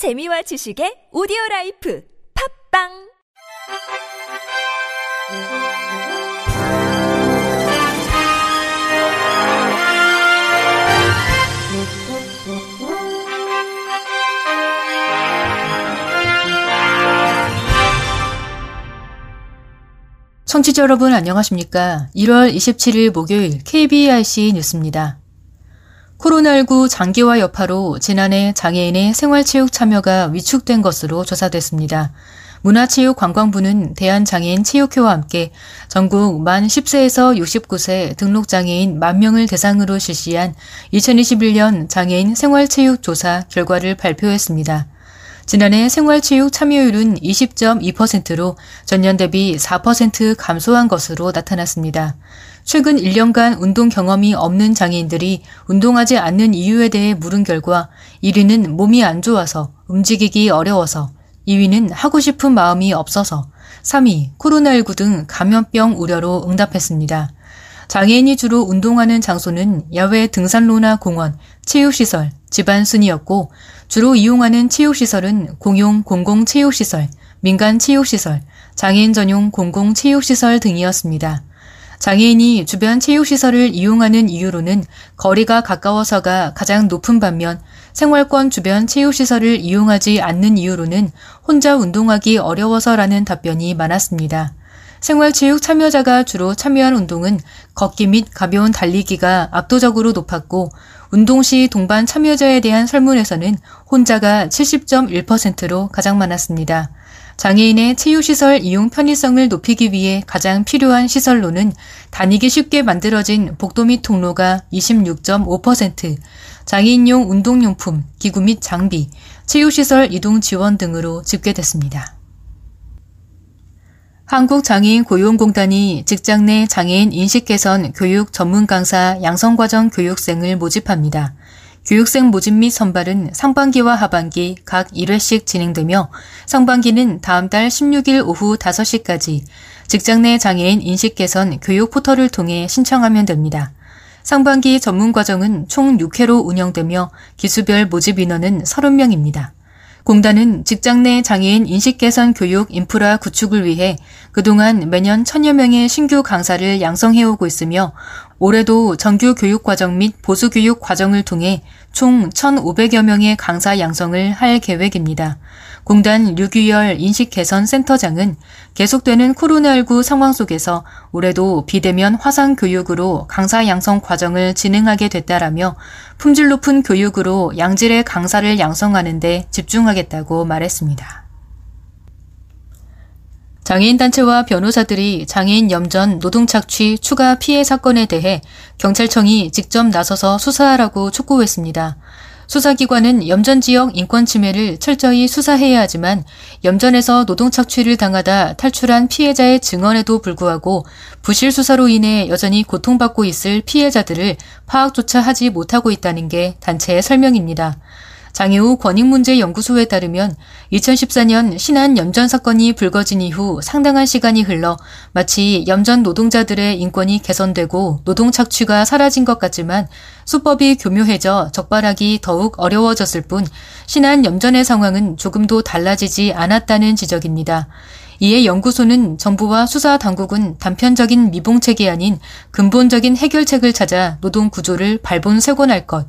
재미와 지식의 오디오 라이프 팝빵 청취자 여러분 안녕하십니까? 1월 27일 목요일 KBIC 뉴스입니다. 코로나19 장기화 여파로 지난해 장애인의 생활체육 참여가 위축된 것으로 조사됐습니다. 문화체육관광부는 대한장애인 체육회와 함께 전국 만 10세에서 69세 등록장애인 만 명을 대상으로 실시한 2021년 장애인 생활체육 조사 결과를 발표했습니다. 지난해 생활체육 참여율은 20.2%로 전년 대비 4% 감소한 것으로 나타났습니다. 최근 1년간 운동 경험이 없는 장애인들이 운동하지 않는 이유에 대해 물은 결과 1위는 몸이 안 좋아서 움직이기 어려워서 2위는 하고 싶은 마음이 없어서 3위 코로나19 등 감염병 우려로 응답했습니다. 장애인이 주로 운동하는 장소는 야외 등산로나 공원, 체육시설, 집안 순이었고 주로 이용하는 체육시설은 공용 공공체육시설, 민간 체육시설, 장애인 전용 공공체육시설 등이었습니다. 장애인이 주변 체육시설을 이용하는 이유로는 거리가 가까워서가 가장 높은 반면 생활권 주변 체육시설을 이용하지 않는 이유로는 혼자 운동하기 어려워서라는 답변이 많았습니다. 생활체육 참여자가 주로 참여한 운동은 걷기 및 가벼운 달리기가 압도적으로 높았고 운동 시 동반 참여자에 대한 설문에서는 혼자가 70.1%로 가장 많았습니다. 장애인의 체육시설 이용 편의성을 높이기 위해 가장 필요한 시설로는 다니기 쉽게 만들어진 복도 및 통로가 26.5%, 장애인용 운동용품, 기구 및 장비, 체육시설 이동 지원 등으로 집계됐습니다. 한국장애인 고용공단이 직장 내 장애인 인식 개선 교육 전문 강사 양성과정 교육생을 모집합니다. 교육생 모집 및 선발은 상반기와 하반기 각 1회씩 진행되며 상반기는 다음 달 16일 오후 5시까지 직장 내 장애인 인식 개선 교육 포털을 통해 신청하면 됩니다. 상반기 전문 과정은 총 6회로 운영되며 기수별 모집 인원은 30명입니다. 공단은 직장 내 장애인 인식 개선 교육 인프라 구축을 위해 그동안 매년 천여 명의 신규 강사를 양성해오고 있으며 올해도 정규 교육 과정 및 보수 교육 과정을 통해 총 1,500여 명의 강사 양성을 할 계획입니다. 공단 류규열 인식 개선 센터장은 계속되는 코로나19 상황 속에서 올해도 비대면 화상 교육으로 강사 양성 과정을 진행하게 됐다라며 품질 높은 교육으로 양질의 강사를 양성하는 데 집중하겠다고 말했습니다. 장애인 단체와 변호사들이 장애인 염전 노동착취 추가 피해 사건에 대해 경찰청이 직접 나서서 수사하라고 촉구했습니다. 수사기관은 염전 지역 인권 침해를 철저히 수사해야 하지만 염전에서 노동 착취를 당하다 탈출한 피해자의 증언에도 불구하고 부실 수사로 인해 여전히 고통받고 있을 피해자들을 파악조차 하지 못하고 있다는 게 단체의 설명입니다. 장애우 권익문제연구소에 따르면 2014년 신안 염전 사건이 불거진 이후 상당한 시간이 흘러 마치 염전 노동자들의 인권이 개선되고 노동 착취가 사라진 것 같지만 수법이 교묘해져 적발하기 더욱 어려워졌을 뿐 신안 염전의 상황은 조금도 달라지지 않았다는 지적입니다. 이에 연구소는 정부와 수사 당국은 단편적인 미봉책이 아닌 근본적인 해결책을 찾아 노동 구조를 발본색원할 것,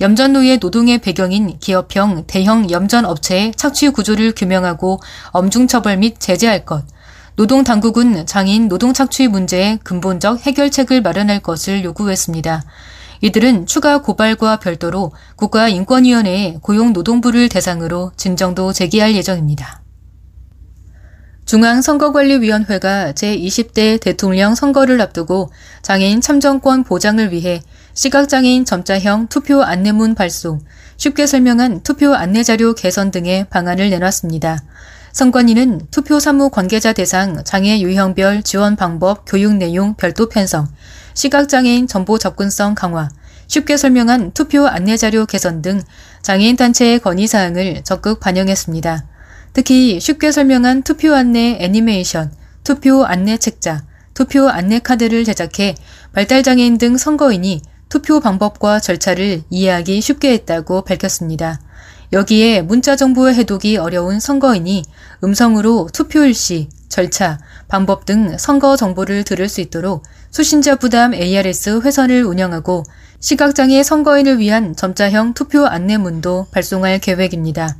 염전노예 노동의 배경인 기업형, 대형 염전 업체의 착취 구조를 규명하고 엄중 처벌 및 제재할 것, 노동 당국은 장애인 노동 착취 문제의 근본적 해결책을 마련할 것을 요구했습니다. 이들은 추가 고발과 별도로 국가인권위원회에 고용노동부를 대상으로 진정도 제기할 예정입니다. 중앙선거관리위원회가 제20대 대통령 선거를 앞두고 장애인 참정권 보장을 위해 시각장애인 점자형 투표 안내문 발송, 쉽게 설명한 투표 안내자료 개선 등의 방안을 내놨습니다. 선관위는 투표 사무 관계자 대상 장애 유형별 지원 방법 교육 내용 별도 편성, 시각장애인 정보 접근성 강화, 쉽게 설명한 투표 안내자료 개선 등 장애인 단체의 건의사항을 적극 반영했습니다. 특히 쉽게 설명한 투표 안내 애니메이션, 투표 안내 책자, 투표 안내 카드를 제작해 발달장애인 등 선거인이 투표 방법과 절차를 이해하기 쉽게 했다고 밝혔습니다. 여기에 문자 정보 해독이 어려운 선거인이 음성으로 투표일 시, 절차, 방법 등 선거 정보를 들을 수 있도록 수신자 부담 ARS 회선을 운영하고 시각장애 선거인을 위한 점자형 투표 안내문도 발송할 계획입니다.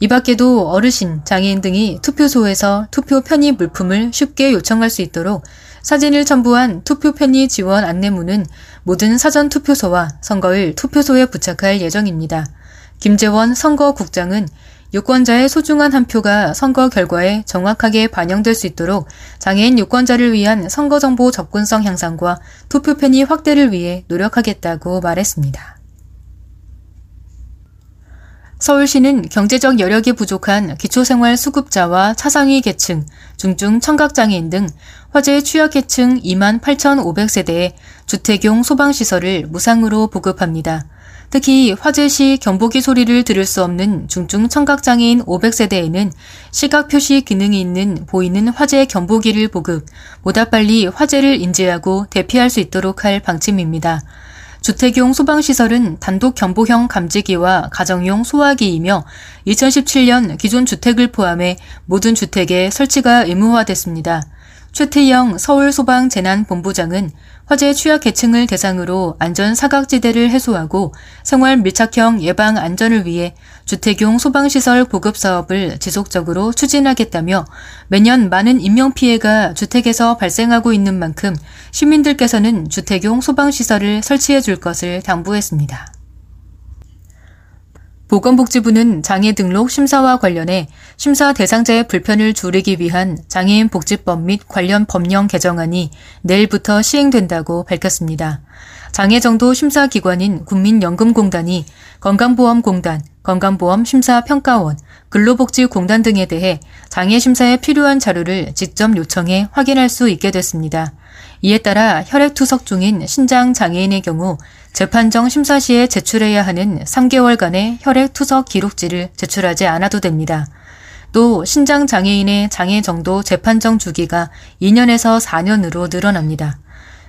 이 밖에도 어르신, 장애인 등이 투표소에서 투표 편의 물품을 쉽게 요청할 수 있도록 사진을 첨부한 투표 편의 지원 안내문은 모든 사전 투표소와 선거일 투표소에 부착할 예정입니다. 김재원 선거국장은 유권자의 소중한 한 표가 선거 결과에 정확하게 반영될 수 있도록 장애인 유권자를 위한 선거정보 접근성 향상과 투표 편의 확대를 위해 노력하겠다고 말했습니다. 서울시는 경제적 여력이 부족한 기초생활 수급자와 차상위 계층, 중증 청각장애인 등 화재 취약계층 2만 8,500세대에 주택용 소방시설을 무상으로 보급합니다. 특히 화재 시 경보기 소리를 들을 수 없는 중증 청각장애인 500세대에는 시각 표시 기능이 있는 보이는 화재 경보기를 보급, 보다 빨리 화재를 인지하고 대피할 수 있도록 할 방침입니다. 주택용 소방시설은 단독 경보형 감지기와 가정용 소화기이며 2017년 기존 주택을 포함해 모든 주택에 설치가 의무화됐습니다. 최태영 서울소방재난본부장은 화재 취약 계층을 대상으로 안전 사각지대를 해소하고 생활 밀착형 예방 안전을 위해 주택용 소방시설 보급 사업을 지속적으로 추진하겠다며 매년 많은 인명피해가 주택에서 발생하고 있는 만큼 시민들께서는 주택용 소방시설을 설치해 줄 것을 당부했습니다. 보건복지부는 장애 등록 심사와 관련해 심사 대상자의 불편을 줄이기 위한 장애인 복지법 및 관련 법령 개정안이 내일부터 시행된다고 밝혔습니다. 장애 정도 심사 기관인 국민연금공단이 건강보험공단, 건강보험심사평가원, 근로복지공단 등에 대해 장애 심사에 필요한 자료를 직접 요청해 확인할 수 있게 됐습니다. 이에 따라 혈액투석 중인 신장 장애인의 경우 재판정 심사 시에 제출해야 하는 3개월간의 혈액 투석 기록지를 제출하지 않아도 됩니다. 또 신장 장애인의 장애 정도 재판정 주기가 2년에서 4년으로 늘어납니다.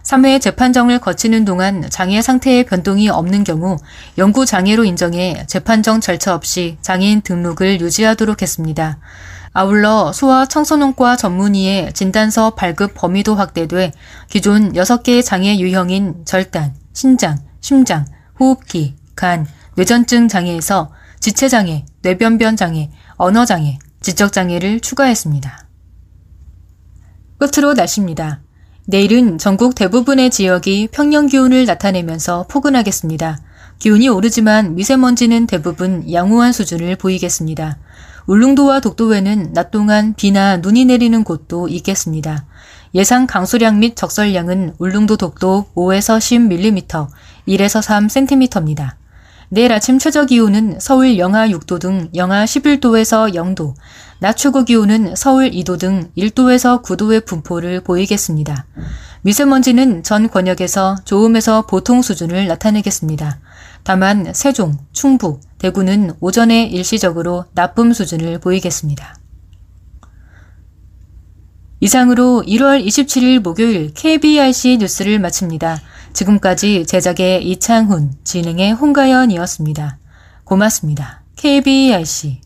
3회 재판정을 거치는 동안 장애 상태에 변동이 없는 경우 영구 장애로 인정해 재판정 절차 없이 장애인 등록을 유지하도록 했습니다. 아울러 소아 청소년과 전문의의 진단서 발급 범위도 확대돼 기존 6개의 장애 유형인 절단, 신장, 심장, 호흡기, 간, 뇌전증 장애에서 지체장애, 뇌변변 장애, 언어장애, 지적장애를 추가했습니다. 끝으로 날씨입니다. 내일은 전국 대부분의 지역이 평년 기온을 나타내면서 포근하겠습니다. 기온이 오르지만 미세먼지는 대부분 양호한 수준을 보이겠습니다. 울릉도와 독도에는 낮 동안 비나 눈이 내리는 곳도 있겠습니다. 예상 강수량 및 적설량은 울릉도 독도 5에서 10mm, 1에서 3cm입니다. 내일 아침 최저 기온은 서울 영하 6도 등 영하 11도에서 0도, 낮 최고 기온은 서울 2도 등 1도에서 9도의 분포를 보이겠습니다. 미세먼지는 전 권역에서 좋음에서 보통 수준을 나타내겠습니다. 다만 세종, 충북, 대구는 오전에 일시적으로 나쁨 수준을 보이겠습니다. 이상으로 1월 27일 목요일 KBRC 뉴스를 마칩니다. 지금까지 제작의 이창훈, 진행의 홍가연이었습니다. 고맙습니다. KBRC